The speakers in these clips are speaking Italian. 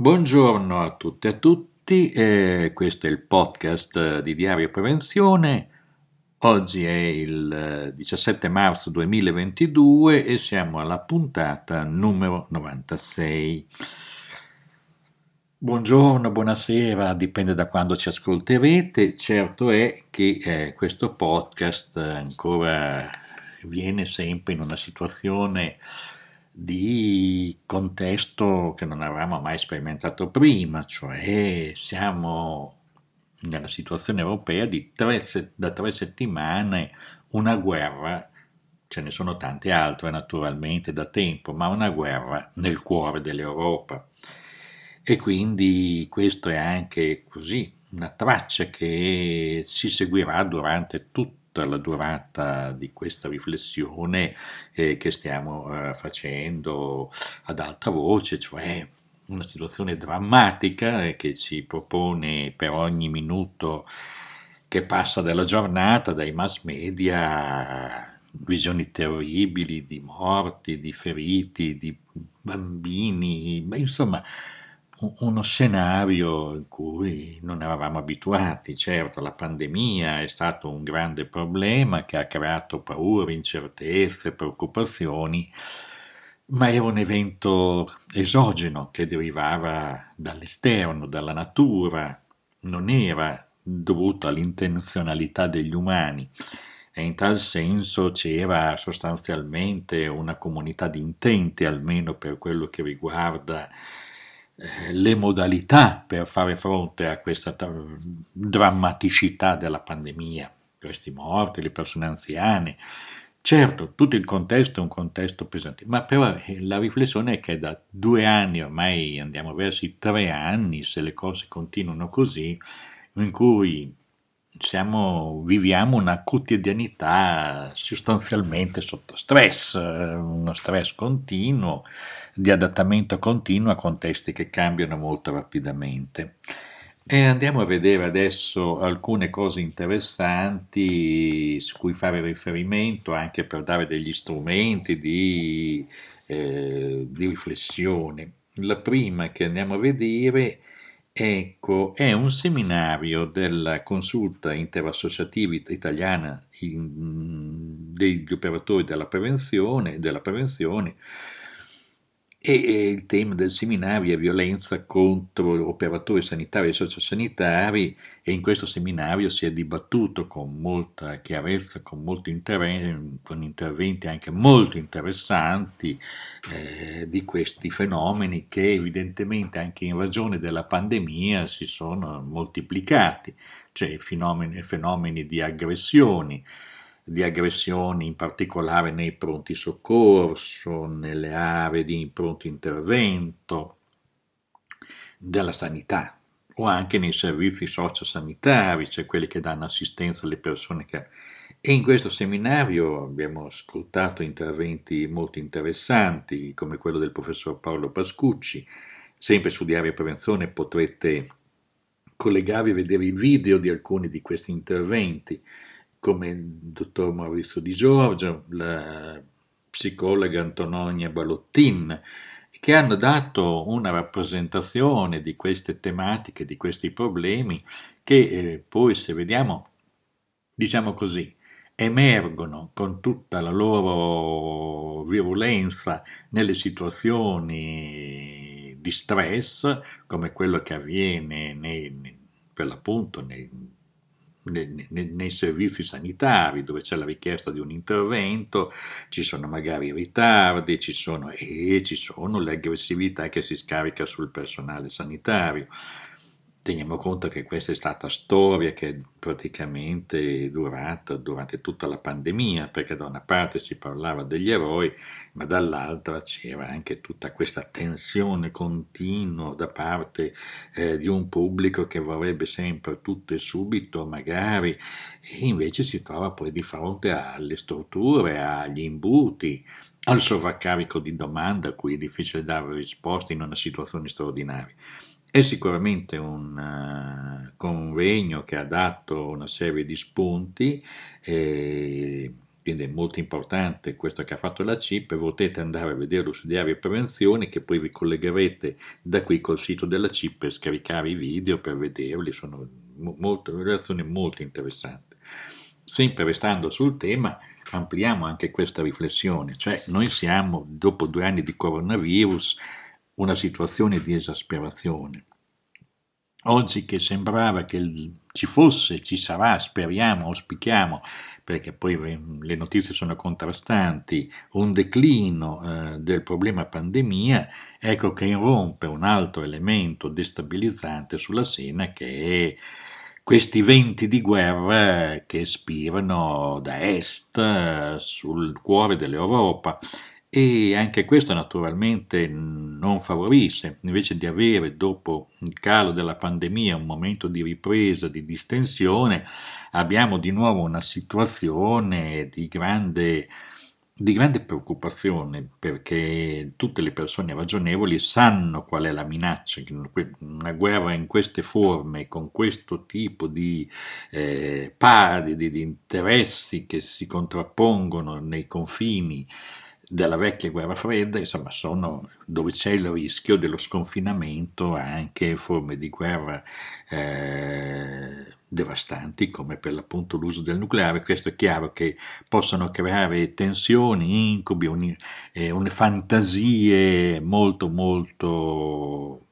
Buongiorno a tutte e a tutti, eh, questo è il podcast di Diario Prevenzione. Oggi è il 17 eh, marzo 2022 e siamo alla puntata numero 96. Buongiorno, buonasera, dipende da quando ci ascolterete. Certo è che eh, questo podcast ancora viene sempre in una situazione di contesto che non avevamo mai sperimentato prima, cioè siamo nella situazione europea di tre, da tre settimane una guerra, ce ne sono tante altre naturalmente da tempo, ma una guerra nel cuore dell'Europa. E quindi questo è anche così una traccia che si seguirà durante tutto tutta la durata di questa riflessione eh, che stiamo eh, facendo ad alta voce, cioè una situazione drammatica eh, che ci propone per ogni minuto che passa dalla giornata, dai mass media, visioni terribili di morti, di feriti, di bambini, insomma uno scenario in cui non eravamo abituati. Certo, la pandemia è stato un grande problema che ha creato paure, incertezze, preoccupazioni, ma era un evento esogeno che derivava dall'esterno, dalla natura, non era dovuto all'intenzionalità degli umani e in tal senso c'era sostanzialmente una comunità di intenti, almeno per quello che riguarda le modalità per fare fronte a questa drammaticità della pandemia, questi morti, le persone anziane. Certo, tutto il contesto è un contesto pesante, ma però eh, la riflessione è che da due anni, ormai andiamo verso i tre anni, se le cose continuano così, in cui siamo, viviamo una quotidianità sostanzialmente sotto stress, eh, uno stress continuo, di adattamento continuo a contesti che cambiano molto rapidamente. E andiamo a vedere adesso alcune cose interessanti su cui fare riferimento anche per dare degli strumenti di, eh, di riflessione. La prima che andiamo a vedere Ecco, è un seminario della consulta interassociativa italiana in, degli operatori della prevenzione, della prevenzione e il tema del seminario è violenza contro operatori sanitari e sociosanitari e in questo seminario si è dibattuto con molta chiarezza, con, interventi, con interventi anche molto interessanti eh, di questi fenomeni che evidentemente anche in ragione della pandemia si sono moltiplicati, cioè fenomeni, fenomeni di aggressioni, di aggressioni in particolare nei pronti soccorso, nelle aree di pronto intervento, della sanità o anche nei servizi sociosanitari, cioè quelli che danno assistenza alle persone che... E in questo seminario abbiamo ascoltato interventi molto interessanti, come quello del professor Paolo Pascucci. Sempre su Diario Prevenzione potrete collegarvi e vedere i video di alcuni di questi interventi come il dottor Maurizio Di Giorgio, la psicologa Antonia Balottin, che hanno dato una rappresentazione di queste tematiche, di questi problemi, che eh, poi se vediamo, diciamo così, emergono con tutta la loro virulenza nelle situazioni di stress, come quello che avviene nei, per l'appunto nei nei, servizi sanitari dove c'è la richiesta di un intervento, ci sono magari ritardi, ci sono, e ci sono l'aggressività che si scarica sul personale sanitario. Teniamo conto che questa è stata storia che è praticamente durata durante tutta la pandemia, perché da una parte si parlava degli eroi, ma dall'altra c'era anche tutta questa tensione continua da parte eh, di un pubblico che vorrebbe sempre tutto e subito, magari, e invece si trova poi di fronte alle strutture, agli imbuti, al sovraccarico di domanda a cui è difficile dare risposte in una situazione straordinaria. È sicuramente un uh, convegno che ha dato una serie di spunti e, quindi è molto importante questo che ha fatto la CIP, potete andare a vederlo su Diario Prevenzione che poi vi collegherete da qui col sito della CIP e scaricare i video per vederli, sono molto, relazioni molto interessanti. Sempre restando sul tema, ampliamo anche questa riflessione, cioè noi siamo, dopo due anni di coronavirus, una situazione di esasperazione. Oggi che sembrava che ci fosse, ci sarà, speriamo, auspichiamo, perché poi le notizie sono contrastanti, un declino eh, del problema pandemia, ecco che irrompe un altro elemento destabilizzante sulla scena che è questi venti di guerra che spirano da est sul cuore dell'Europa e anche questo naturalmente non favorisce, invece di avere dopo il calo della pandemia un momento di ripresa, di distensione, abbiamo di nuovo una situazione di grande di grande preoccupazione perché tutte le persone ragionevoli sanno qual è la minaccia, una guerra in queste forme, con questo tipo di eh, pari, di, di interessi che si contrappongono nei confini della vecchia guerra fredda, insomma, sono dove c'è il rischio dello sconfinamento anche forme di guerra eh, devastanti come per l'appunto l'uso del nucleare. Questo è chiaro che possono creare tensioni, incubi, un, eh, une fantasie molto molto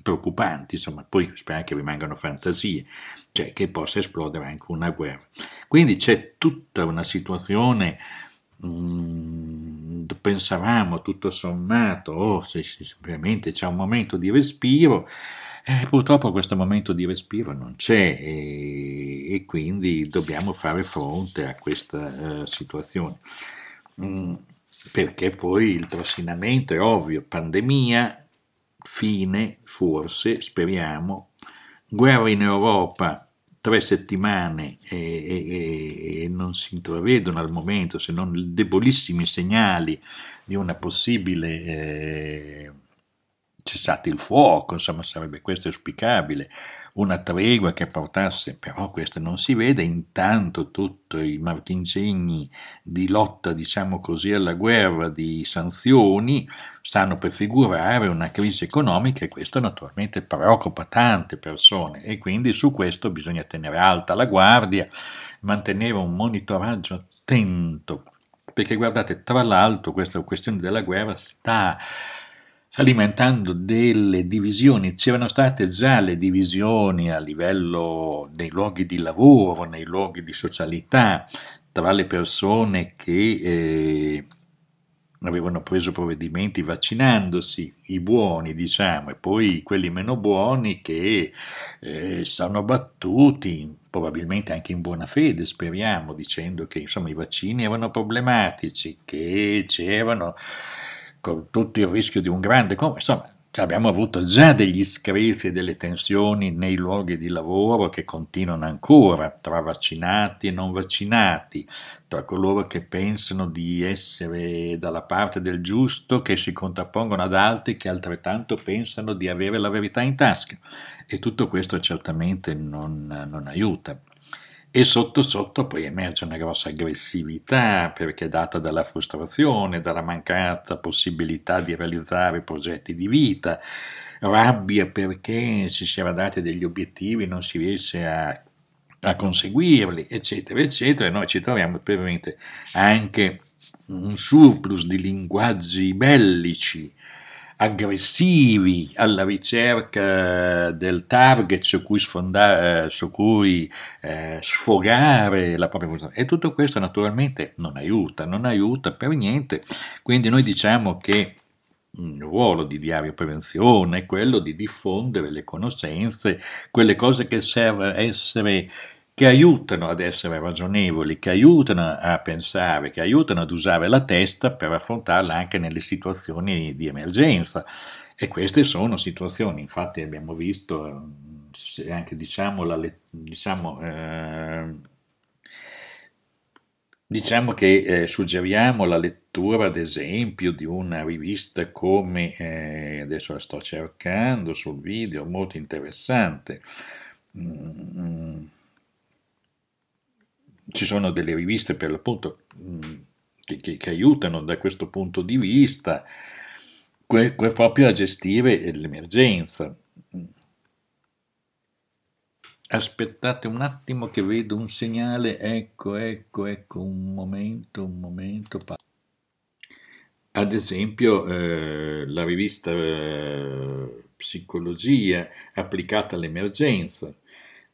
preoccupanti, insomma, poi speriamo che rimangano fantasie, cioè che possa esplodere anche una guerra. Quindi c'è tutta una situazione Mm, pensavamo tutto sommato, oh, se, se, veramente c'è un momento di respiro, eh, purtroppo questo momento di respiro non c'è e, e quindi dobbiamo fare fronte a questa uh, situazione. Mm, perché poi il trascinamento è ovvio, pandemia, fine, forse, speriamo, guerra in Europa, tre settimane e, e, e, non si intravedono al momento se non debolissimi segnali di una possibile eh, cessate il fuoco, insomma sarebbe questo auspicabile, una tregua che portasse, però questo non si vede, intanto tutti i marchingegni di lotta, diciamo così, alla guerra, di sanzioni, stanno per figurare una crisi economica e questo naturalmente preoccupa tante persone e quindi su questo bisogna tenere alta la guardia, mantenere un monitoraggio attento, perché guardate, tra l'altro questa questione della guerra sta alimentando delle divisioni. C'erano state già le divisioni a livello dei luoghi di lavoro, nei luoghi di socialità, tra le persone che eh, avevano preso provvedimenti vaccinandosi, i buoni diciamo, e poi quelli meno buoni che eh, sono battuti, probabilmente anche in buona fede, speriamo, dicendo che insomma i vaccini erano problematici, che c'erano con tutto il rischio di un grande... Insomma, abbiamo avuto già degli screzi e delle tensioni nei luoghi di lavoro che continuano ancora tra vaccinati e non vaccinati, tra coloro che pensano di essere dalla parte del giusto, che si contrappongono ad altri che altrettanto pensano di avere la verità in tasca. E tutto questo certamente non, non aiuta e sotto sotto poi emerge una grossa aggressività perché è data dalla frustrazione, dalla mancata possibilità di realizzare progetti di vita, rabbia perché ci si era dati degli obiettivi e non si riesce a, a conseguirli, eccetera, eccetera, e noi ci troviamo probabilmente anche un surplus di linguaggi bellici aggressivi alla ricerca del target su cui, sfondare, su cui eh, sfogare la propria funzione. E tutto questo naturalmente non aiuta, non aiuta per niente. Quindi noi diciamo che il ruolo di diario prevenzione è quello di diffondere le conoscenze, quelle cose che serve essere che aiutano ad essere ragionevoli, che aiutano a pensare, che aiutano ad usare la testa per affrontarla anche nelle situazioni di emergenza. E queste sono situazioni, infatti abbiamo visto anche diciamo, la, diciamo, eh, diciamo che eh, suggeriamo la lettura ad esempio di una rivista come, eh, adesso la sto cercando sul video, molto interessante, mm, ci sono delle riviste per l'appunto che, che, che aiutano da questo punto di vista que, que proprio a gestire l'emergenza. Aspettate un attimo che vedo un segnale, ecco, ecco, ecco, un momento, un momento. Ad esempio, eh, la rivista eh, Psicologia applicata all'emergenza,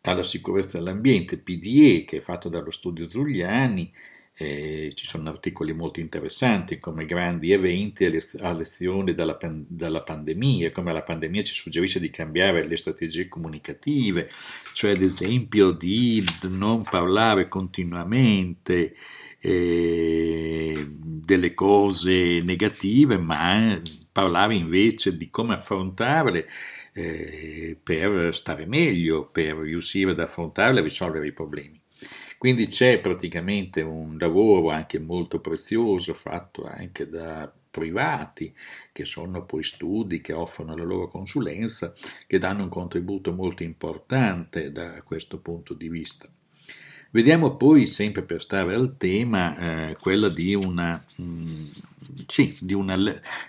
alla sicurezza dell'ambiente, PDE, che è fatto dallo studio Zugliani, eh, ci sono articoli molto interessanti come grandi eventi a lezione dalla, dalla, pandemia, come la pandemia ci suggerisce di cambiare le strategie comunicative, cioè ad esempio di non parlare continuamente eh, delle cose negative, ma parlare invece di come affrontarle eh, per stare meglio, per riuscire ad affrontarle e risolvere i problemi. Quindi c'è praticamente un lavoro anche molto prezioso fatto anche da privati, che sono poi studi che offrono la loro consulenza, che danno un contributo molto importante da questo punto di vista. Vediamo poi, sempre per stare al tema, eh, quella di, una, mh, mm, sì, di, una,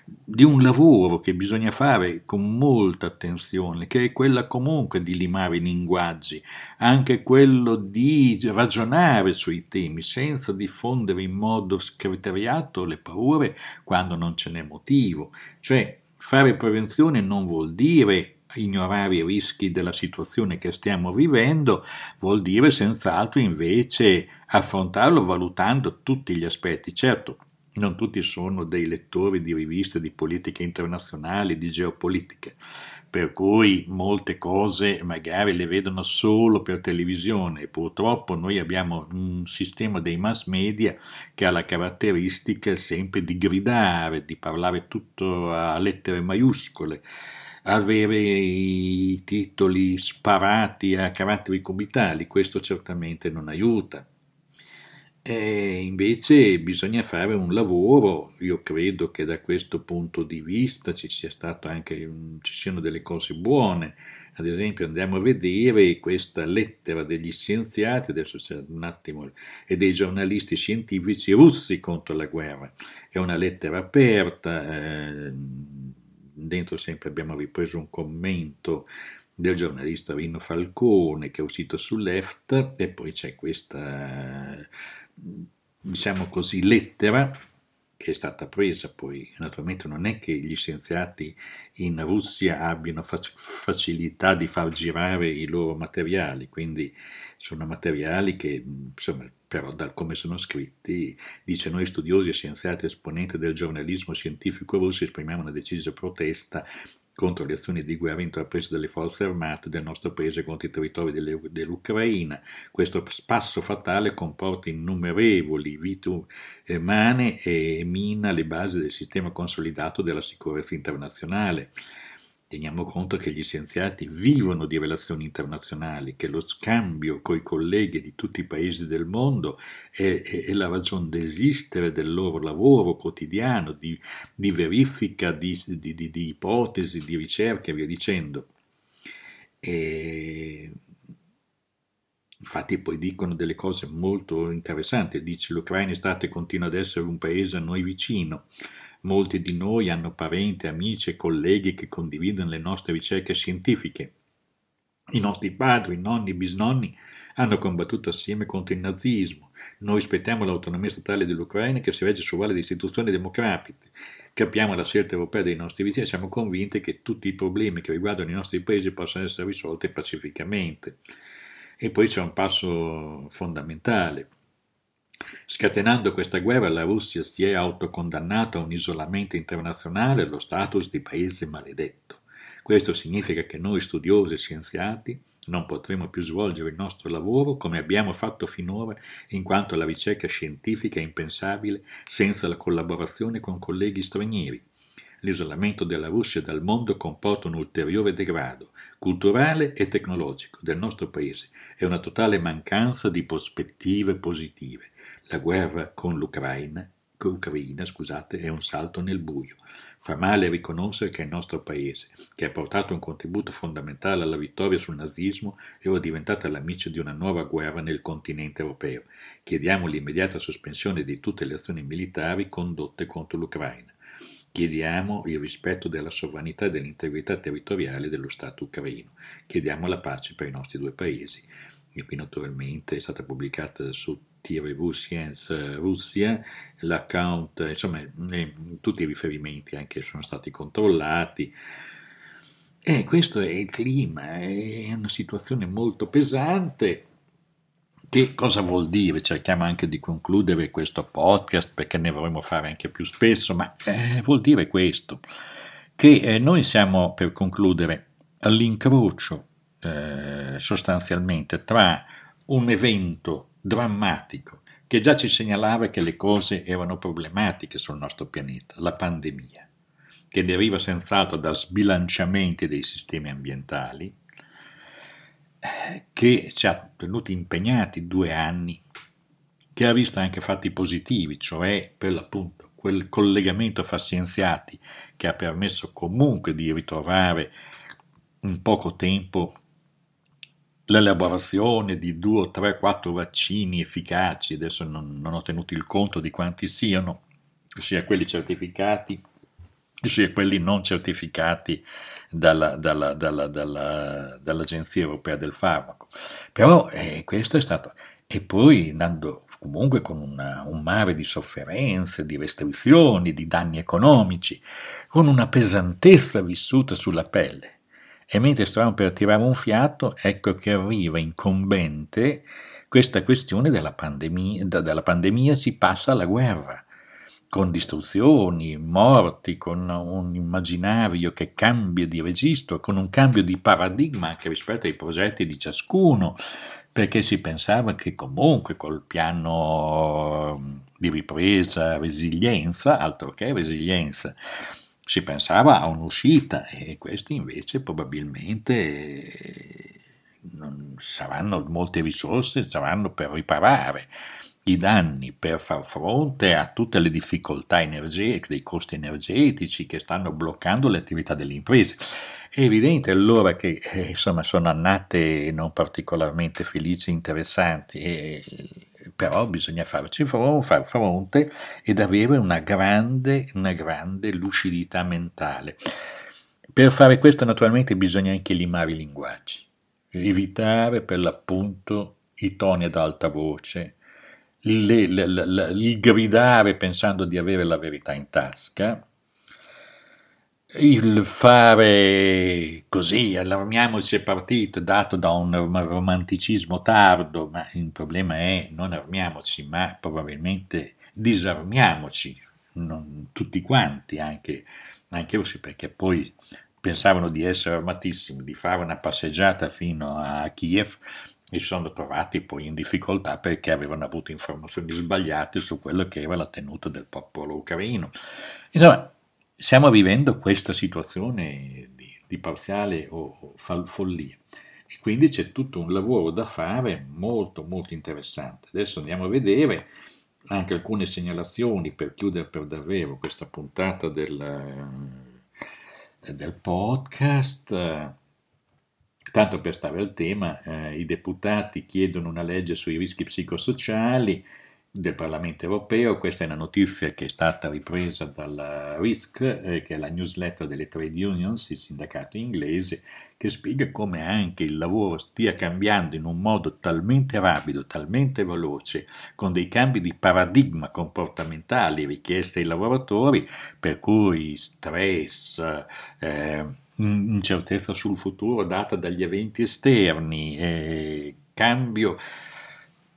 di, un lavoro che bisogna fare con molta attenzione, che è quella comunque di limare i linguaggi, anche quello di ragionare sui temi senza diffondere in modo scriteriato le paure quando non ce n'è motivo. Cioè, fare prevenzione non vuol dire ignorare i rischi della situazione che stiamo vivendo vuol dire senz'altro invece affrontarlo valutando tutti gli aspetti. Certo, non tutti sono dei lettori di riviste di politica internazionale, di geopolitiche, per cui molte cose magari le vedono solo per televisione. Purtroppo noi abbiamo un sistema dei mass media che ha la caratteristica sempre di gridare, di parlare tutto a lettere maiuscole avere i titoli sparati a caratteri cubitali, questo certamente non aiuta. E invece bisogna fare un lavoro, io credo che da questo punto di vista ci anche, ci siano delle cose buone, ad esempio andiamo a vedere questa lettera degli scienziati, adesso c'è un attimo, e dei giornalisti scientifici russi contro la guerra, è una lettera aperta, eh, dentro sempre abbiamo ripreso un commento del giornalista Rino Falcone che è uscito su Left e poi c'è questa diciamo così lettera che è stata presa poi naturalmente non è che gli scienziati in Russia abbiano facilità di far girare i loro materiali quindi sono materiali che insomma però da come sono scritti, dice noi studiosi e scienziati esponenti del giornalismo scientifico russo esprimiamo una decisa protesta contro le azioni di guerra intraprese dalle forze armate del nostro paese contro i territori dell'Ucraina. Questo spasso fatale comporta innumerevoli vite umane e mina le basi del sistema consolidato della sicurezza internazionale. Teniamo conto che gli scienziati vivono di relazioni internazionali, che lo scambio coi colleghi di tutti i paesi del mondo è, è, è la ragione d'esistere del loro lavoro quotidiano, di, di verifica, di, di, di, ipotesi, di ricerca e via dicendo. E infatti poi dicono delle cose molto interessanti, dice l'Ucraina è stata e continua ad essere un paese a noi vicino, Molti di noi hanno parenti, amici e colleghi che condividono le nostre ricerche scientifiche. I nostri padri, nonni, bisnonni hanno combattuto assieme contro il nazismo. Noi aspettiamo l'autonomia statale dell'Ucraina che si regge su valle di istituzioni democratiche. Capiamo la scelta europea dei nostri vicini e siamo convinti che tutti i problemi che riguardano i nostri paesi possano essere risolti pacificamente. E poi c'è un passo fondamentale. Scatenando questa guerra la Russia si è autocondannata a un isolamento internazionale e allo status di paese maledetto. Questo significa che noi studiosi e scienziati non potremo più svolgere il nostro lavoro come abbiamo fatto finora, in quanto la ricerca scientifica è impensabile senza la collaborazione con colleghi stranieri. L'isolamento della Russia dal mondo comporta un ulteriore degrado culturale e tecnologico del nostro paese e una totale mancanza di prospettive positive. La guerra con l'Ucraina ucraina, scusate, è un salto nel buio. Fa male riconoscere che il nostro paese, che ha portato un contributo fondamentale alla vittoria sul nazismo, è ora diventato l'amico di una nuova guerra nel continente europeo. Chiediamo l'immediata sospensione di tutte le azioni militari condotte contro l'Ucraina. Chiediamo il rispetto della sovranità e dell'integrità territoriale dello Stato ucraino. Chiediamo la pace per i nostri due paesi. E qui naturalmente è stata pubblicata su TV Science Russia, l'account, insomma, tutti i riferimenti anche sono stati controllati. E questo è il clima, è una situazione molto pesante. Che cosa vuol dire? Cerchiamo anche di concludere questo podcast perché ne vorremmo fare anche più spesso, ma eh, vuol dire questo, che eh, noi siamo, per concludere, all'incrocio eh, sostanzialmente tra un evento drammatico che già ci segnalava che le cose erano problematiche sul nostro pianeta, la pandemia, che deriva senz'altro da sbilanciamenti dei sistemi ambientali, che ci ha tenuti impegnati due anni, che ha visto anche fatti positivi, cioè per l'appunto quel collegamento fra scienziati che ha permesso comunque di ritrovare in poco tempo l'elaborazione di due, tre, quattro vaccini efficaci, adesso non, non ho tenuto il conto di quanti siano, sia quelli certificati sia quelli non certificati dalla, dalla, dalla, dall'Agenzia Europea del Farmaco. Però eh, questo è stato... E poi andando comunque con una, un mare di sofferenze, di restrizioni, di danni economici, con una pesantezza vissuta sulla pelle e mentre stavamo per tirare un fiato, ecco che arriva incombente questa questione della pandemia, dalla pandemia si passa alla guerra, con distruzioni, morti, con un immaginario che cambia di registro, con un cambio di paradigma anche rispetto ai progetti di ciascuno, perché si pensava che comunque col piano di ripresa, resilienza, altro che resilienza, si pensava a un'uscita e questi invece probabilmente non saranno molte risorse, saranno per riparare i danni, per far fronte a tutte le difficoltà energetiche, dei costi energetici che stanno bloccando le attività delle imprese. È evidente allora che eh, insomma, sono annate non particolarmente felici e interessanti, e, però bisogna farci far fronte ed avere una grande, una grande lucidità mentale. Per fare questo naturalmente bisogna anche limare i linguaggi, evitare per l'appunto i toni ad alta voce, il, gridare pensando di avere la verità in tasca, il fare così, allarmiamoci è partito, dato da un romanticismo tardo, ma il problema è non armiamoci, ma probabilmente disarmiamoci, non, tutti quanti, anche, anche russi, perché poi pensavano di essere armatissimi, di fare una passeggiata fino a Kiev e si sono trovati poi in difficoltà perché avevano avuto informazioni sbagliate su quello che era la tenuta del popolo ucraino. Insomma, stiamo vivendo questa situazione di, di parziale o, o follia e quindi c'è tutto un lavoro da fare molto molto interessante. Adesso andiamo a vedere anche alcune segnalazioni per chiudere per davvero questa puntata del, del podcast. Tanto per stare al tema, eh, i deputati chiedono una legge sui rischi psicosociali, del Parlamento europeo. Questa è una notizia che è stata ripresa dalla RISC, eh, che è la newsletter delle trade unions, il sindacato inglese, che spiega come anche il lavoro stia cambiando in un modo talmente rapido, talmente veloce, con dei cambi di paradigma comportamentali richiesti ai lavoratori, per cui stress, eh, incertezza sul futuro data dagli eventi esterni, eh, cambio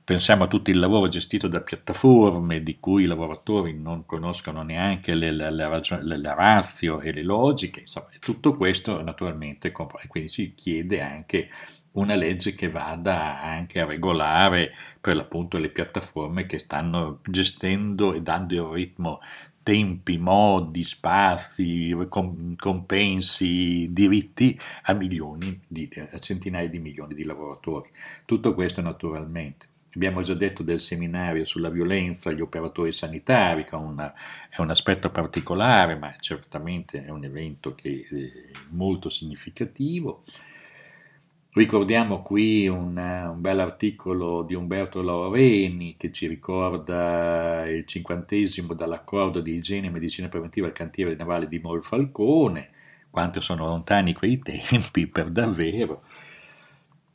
Pensiamo a tutto il lavoro gestito da piattaforme di cui i lavoratori non conoscono neanche le, le, le, le razio e le logiche, insomma, tutto questo naturalmente, e quindi si chiede anche una legge che vada anche a regolare per l'appunto le piattaforme che stanno gestendo e dando il ritmo tempi, modi, spazi, compensi, diritti a milioni, di, a centinaia di milioni di lavoratori. Tutto questo naturalmente Abbiamo già detto del seminario sulla violenza agli operatori sanitari, che è, una, è un aspetto particolare, ma certamente è un evento che è molto significativo. Ricordiamo qui un, un bel articolo di Umberto Laureni che ci ricorda il cinquantesimo dall'accordo di igiene e medicina preventiva al cantiere navale di Molfalcone, quanto sono lontani quei tempi per davvero.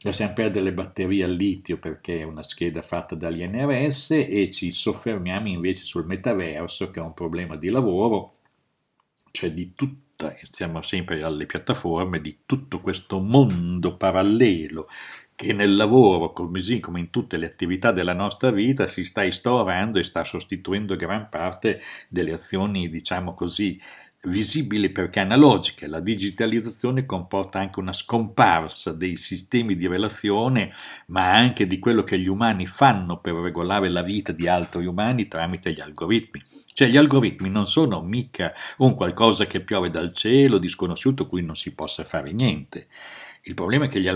Lasciamo perdere le batterie al litio perché è una scheda fatta dagli NRS e ci soffermiamo invece sul metaverso che è un problema di lavoro, cioè di tutto siamo sempre alle piattaforme di tutto questo mondo parallelo che nel lavoro, così come in tutte le attività della nostra vita, si sta instaurando e sta sostituendo gran parte delle azioni, diciamo così, visibili perché analogiche. La digitalizzazione comporta anche una scomparsa dei sistemi di relazione, ma anche di quello che gli umani fanno per regolare la vita di altri umani tramite gli algoritmi. Cioè gli algoritmi non sono mica un qualcosa che piove dal cielo, disconosciuto, cui non si possa fare niente. Il problema è che gli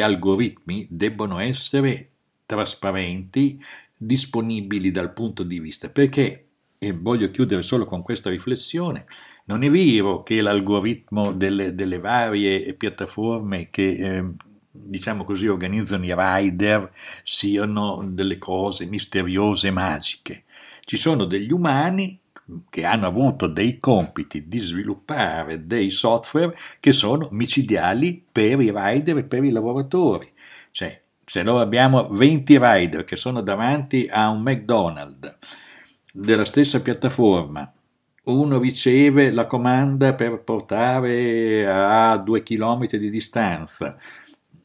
algoritmi debbono essere trasparenti, disponibili dal punto di vista, perché e voglio chiudere solo con questa riflessione, non è vero che l'algoritmo delle, delle varie piattaforme che eh, diciamo così organizzano i rider siano delle cose misteriose e magiche. Ci sono degli umani che hanno avuto dei compiti di sviluppare dei software che sono micidiali per i rider e per i lavoratori. Cioè, se noi abbiamo 20 rider che sono davanti a un McDonald's della stessa piattaforma. Uno riceve la comanda per portare a due chilometri di distanza,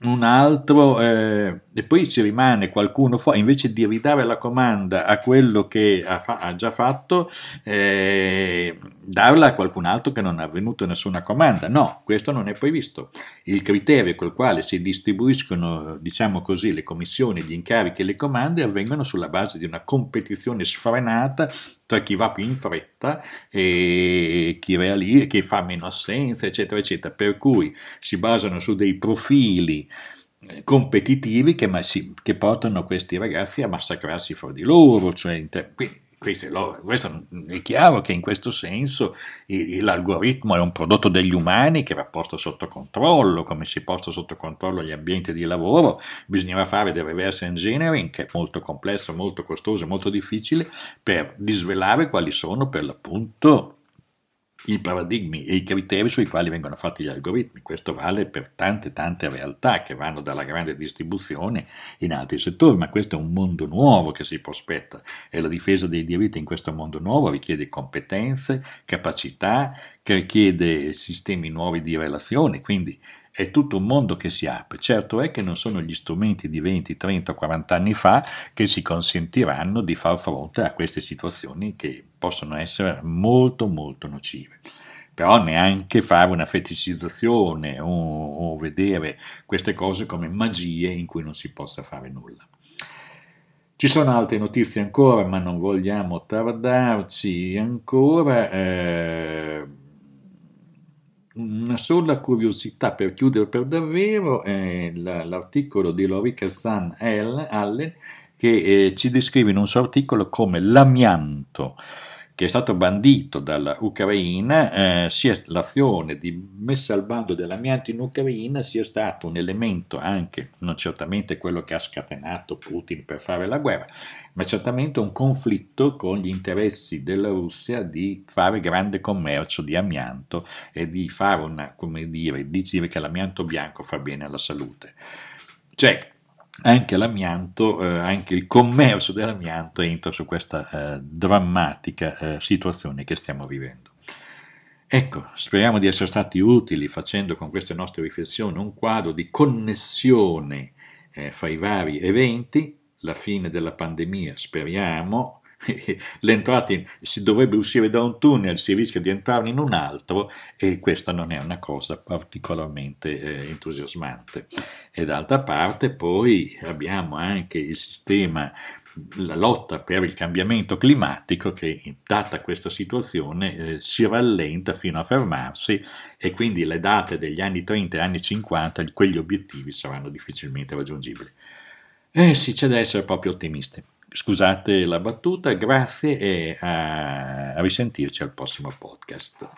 un altro, eh, e poi ci rimane qualcuno fuori, invece di ridare la comanda a quello che ha, fa- ha già fatto, eh, darla a qualcun altro che non ha avvenuto nessuna comanda. No, questo non è previsto. Il criterio col quale si distribuiscono, diciamo così, le commissioni, gli incarichi e le comande avvengono sulla base di una competizione sfrenata tra chi va più in fretta e chi, reali- chi fa meno assenza, eccetera, eccetera. Per cui si basano su dei profili eh, competitivi che, che, portano questi ragazzi a massacrarsi fra di loro, cioè inter- questo, questo, è chiaro che in questo senso l'algoritmo è un prodotto degli umani che va posto sotto controllo, come si posta sotto controllo gli ambienti di lavoro, bisognava fare del reverse engineering che è molto complesso, molto costoso, molto difficile per disvelare quali sono per l'appunto i paradigmi e i criteri sui quali vengono fatti gli algoritmi. Questo vale per tante tante realtà che vanno dalla grande distribuzione in altri settori, ma questo è un mondo nuovo che si prospetta e la difesa dei diritti in questo mondo nuovo richiede competenze, capacità, richiede sistemi nuovi di relazione, quindi è tutto un mondo che si apre. Certo è che non sono gli strumenti di 20, 30, 40 anni fa che ci consentiranno di far fronte a queste situazioni che possono essere molto molto nocive. Però neanche fare una feticizzazione o, o vedere queste cose come magie in cui non si possa fare nulla. Ci sono altre notizie ancora, ma non vogliamo tardarci ancora. Eh, una sola curiosità per chiudere per davvero è l'articolo di Lorica San Allen che eh, ci descrive in un suo articolo come l'amianto che è stato bandito dall'Ucraina, eh, sia l'azione di messa al bando dell'amianto in Ucraina sia stato un elemento anche, non certamente quello che ha scatenato Putin per fare la guerra, ma certamente un conflitto con gli interessi della Russia di fare grande commercio di amianto e di fare una, come dire, di dire che l'amianto bianco fa bene alla salute. Cioè, anche l'amianto, eh, anche il commercio dell'amianto entra su questa eh, drammatica eh, situazione che stiamo vivendo. Ecco, speriamo di essere stati utili facendo con queste nostre riflessioni un quadro di connessione eh, fra i vari eventi, la fine della pandemia, speriamo, l'entrata in, si dovrebbe uscire da un tunnel, si rischia di entrare in un altro e questa non è una cosa particolarmente eh, entusiasmante. E d'altra parte poi abbiamo anche il sistema la lotta per il cambiamento climatico che, data questa situazione, eh, si rallenta fino a fermarsi e quindi le date degli anni 30 e anni 50, quegli obiettivi saranno difficilmente raggiungibili. Eh sì, c'è da essere proprio ottimisti. Scusate la battuta, grazie e a, a risentirci al prossimo podcast.